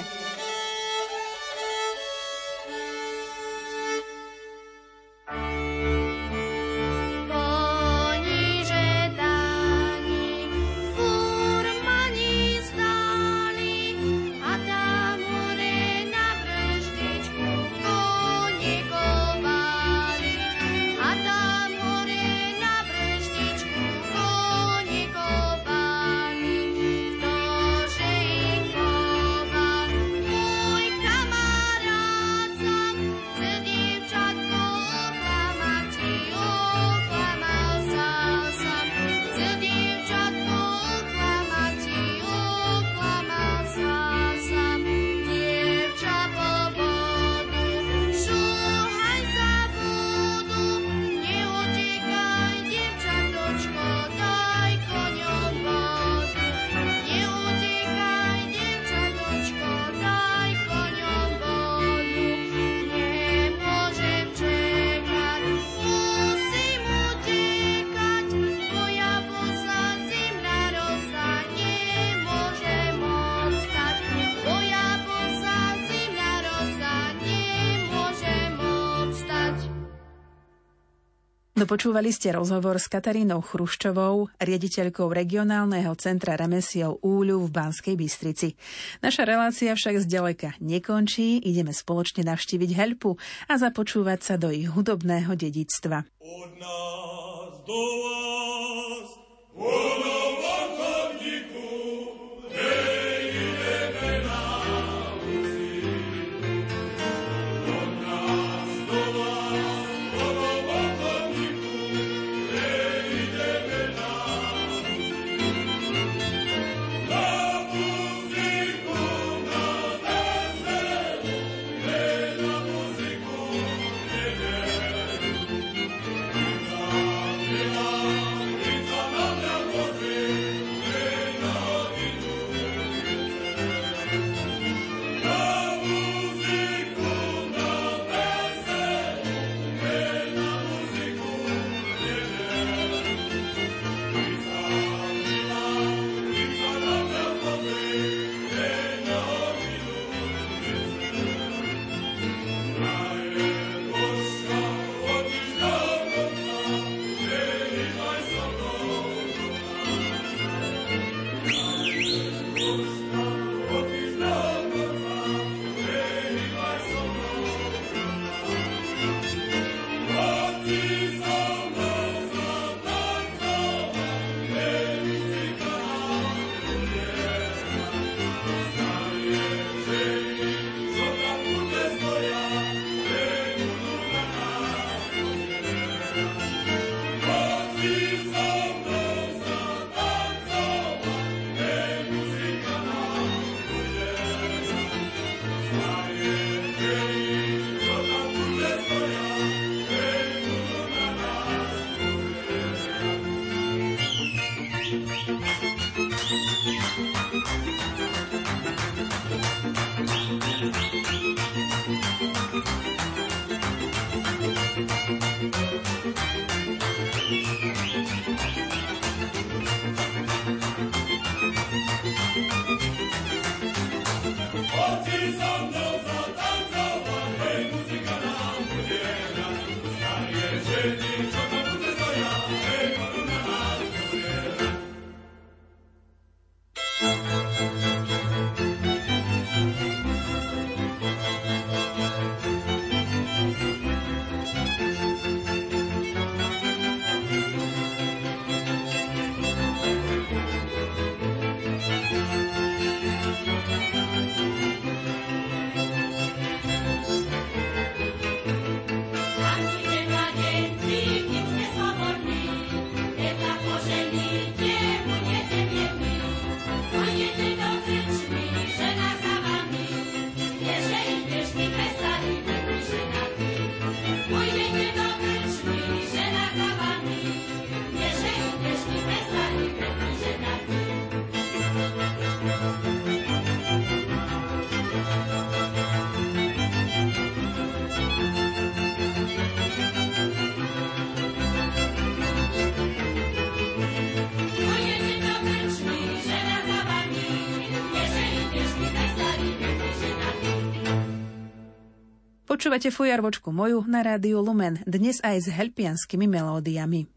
Dopočúvali ste rozhovor s Katarínou Chruščovou, riaditeľkou regionálneho centra remesiel Úľu v Banskej Bystrici. Naša relácia však zďaleka nekončí, ideme spoločne navštíviť Helpu a započúvať sa do ich hudobného dedictva. Od nás do vás, Počúvate fujarvočku moju na rádiu Lumen, dnes aj s helpianskými melódiami.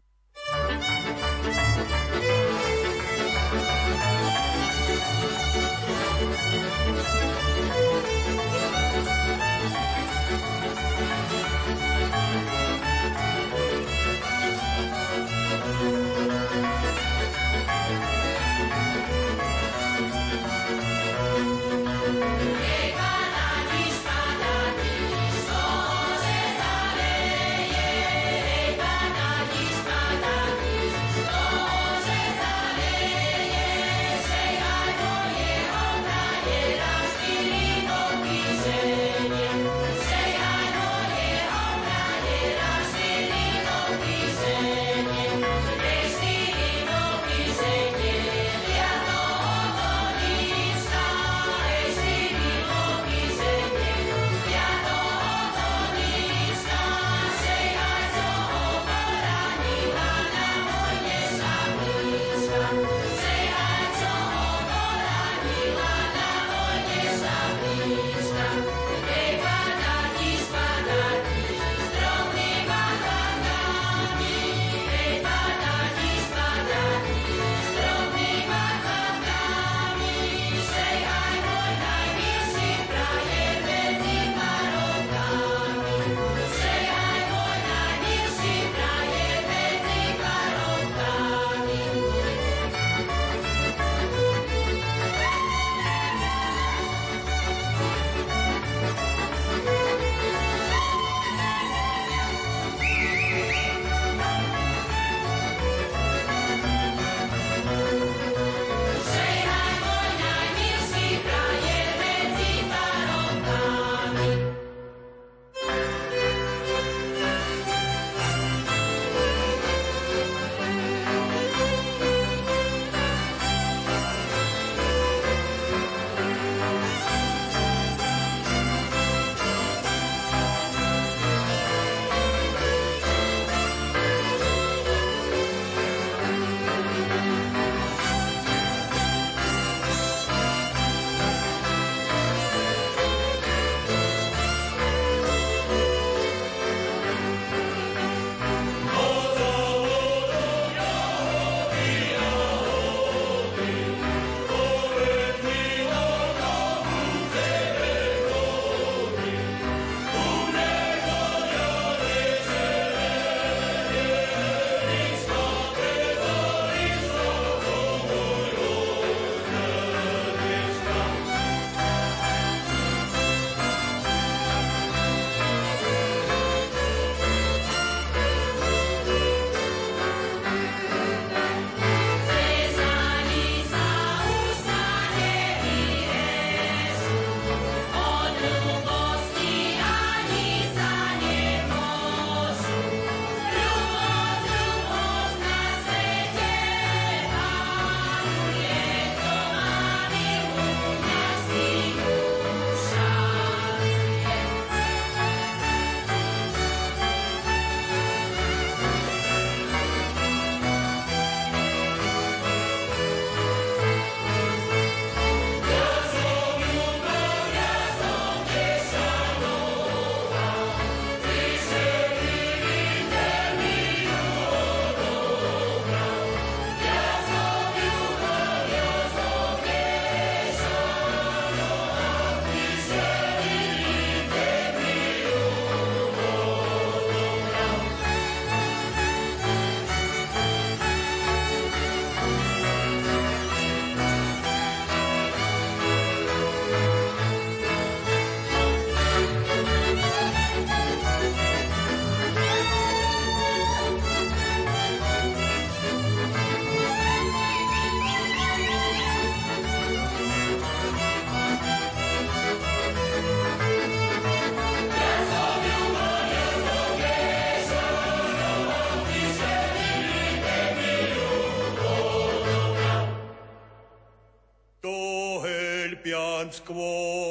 Pianskvo.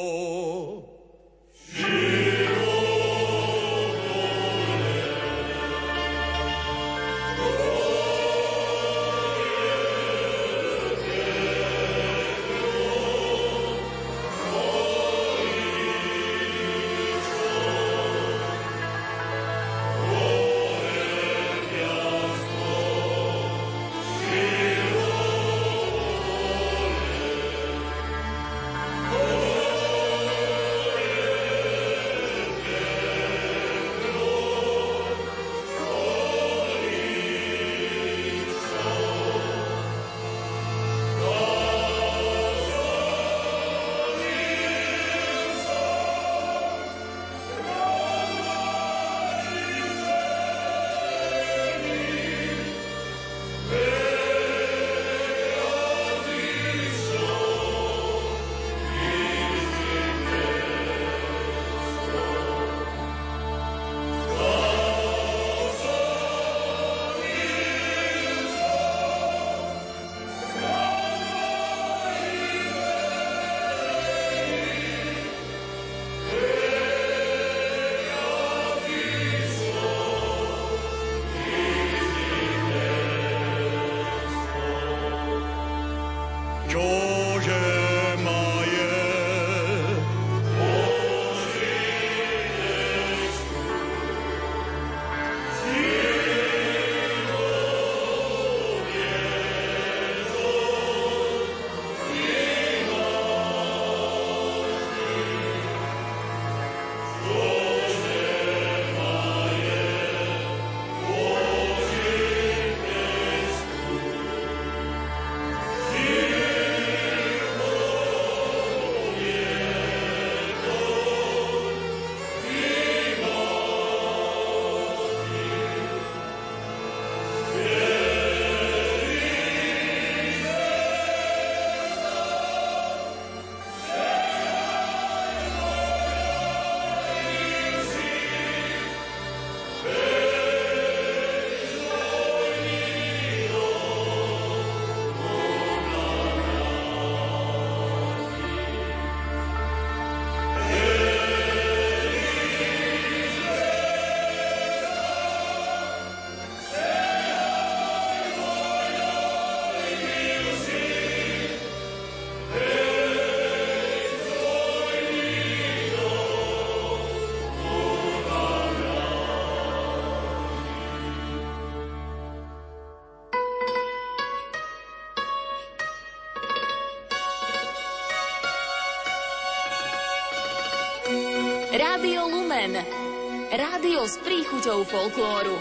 Rádio s príchuťou folklóru.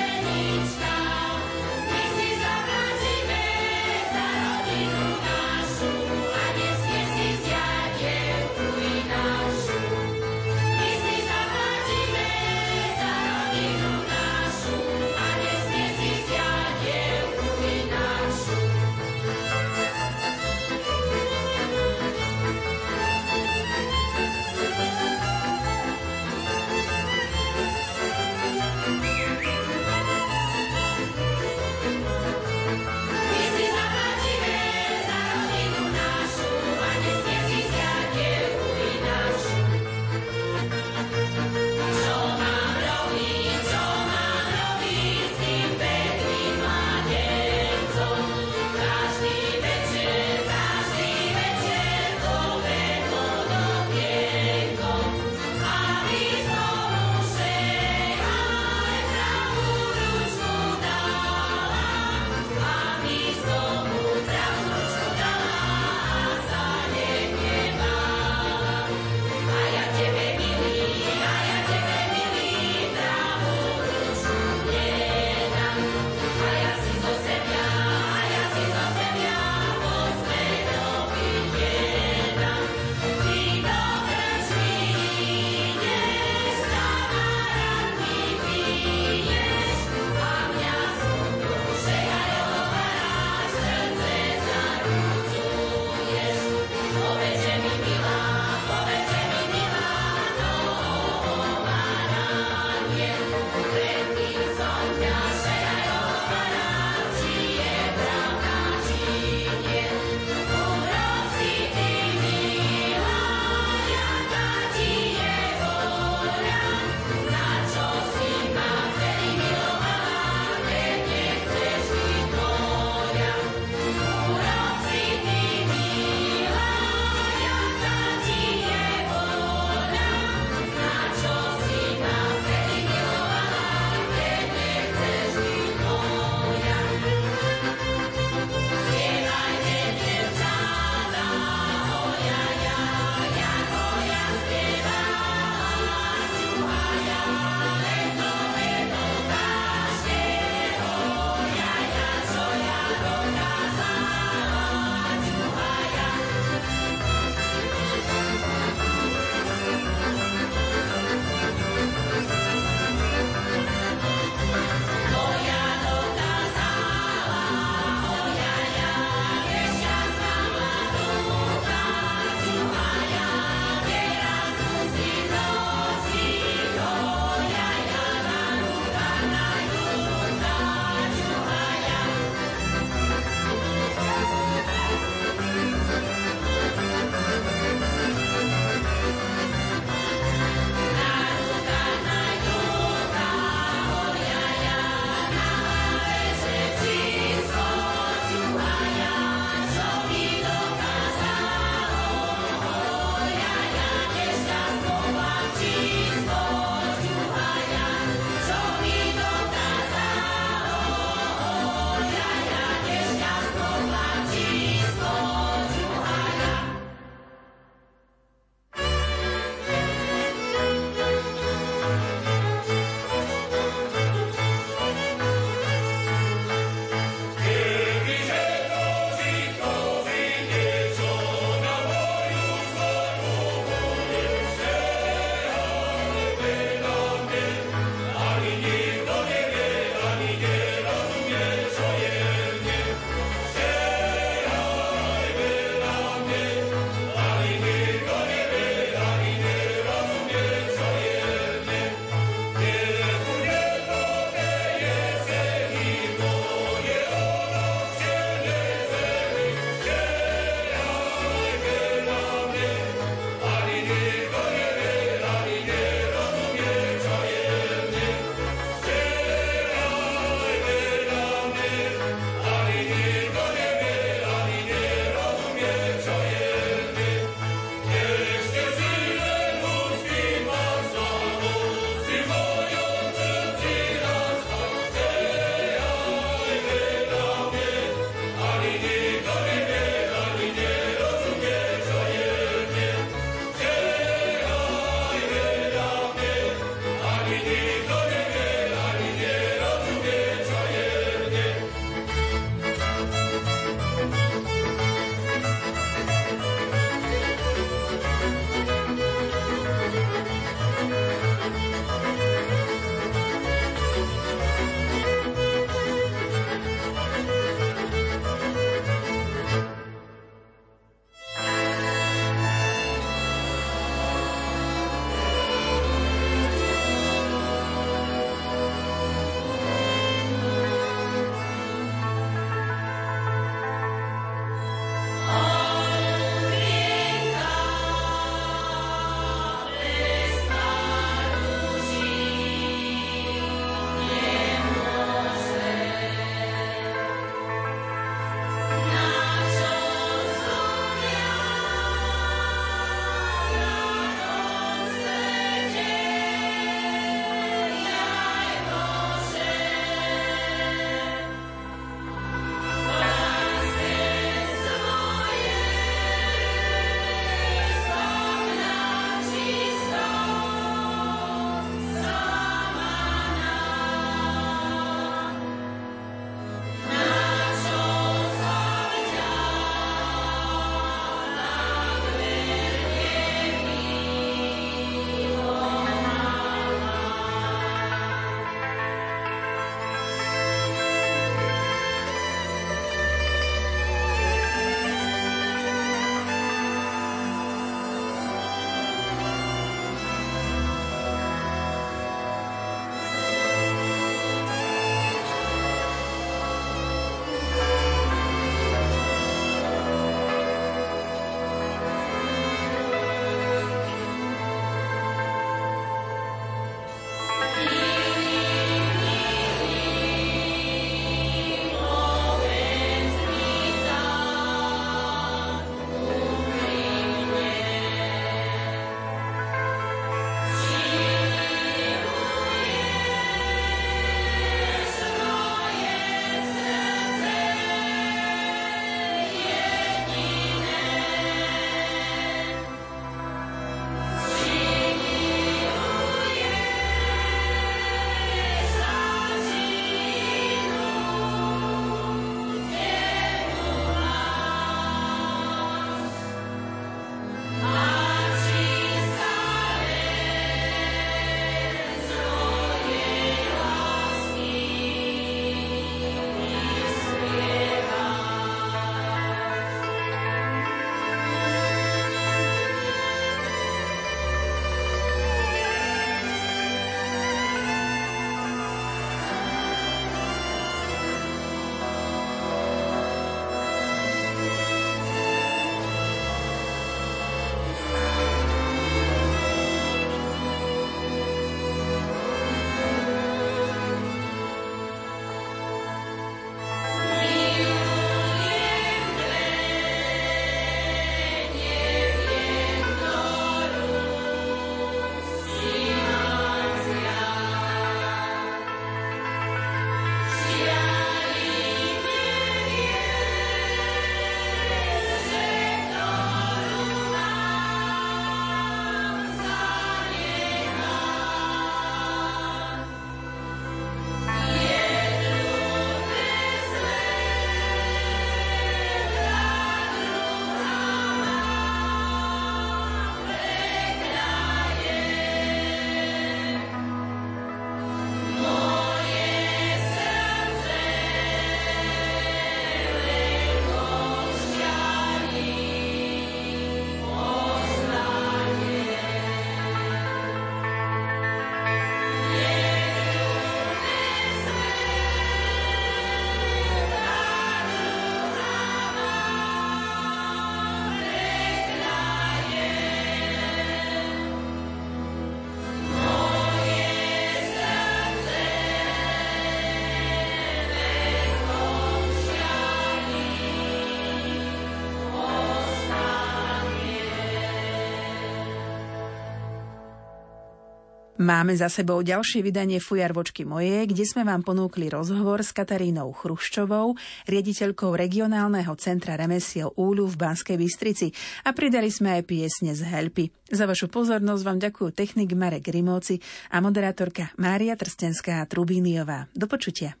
Máme za sebou ďalšie vydanie Fujarvočky moje, kde sme vám ponúkli rozhovor s Katarínou Chruščovou, riaditeľkou regionálneho centra remesiel Úľu v Banskej Bystrici a pridali sme aj piesne z Helpy. Za vašu pozornosť vám ďakujú technik Marek Rimóci a moderátorka Mária Trstenská Trubíniová. Do počutia.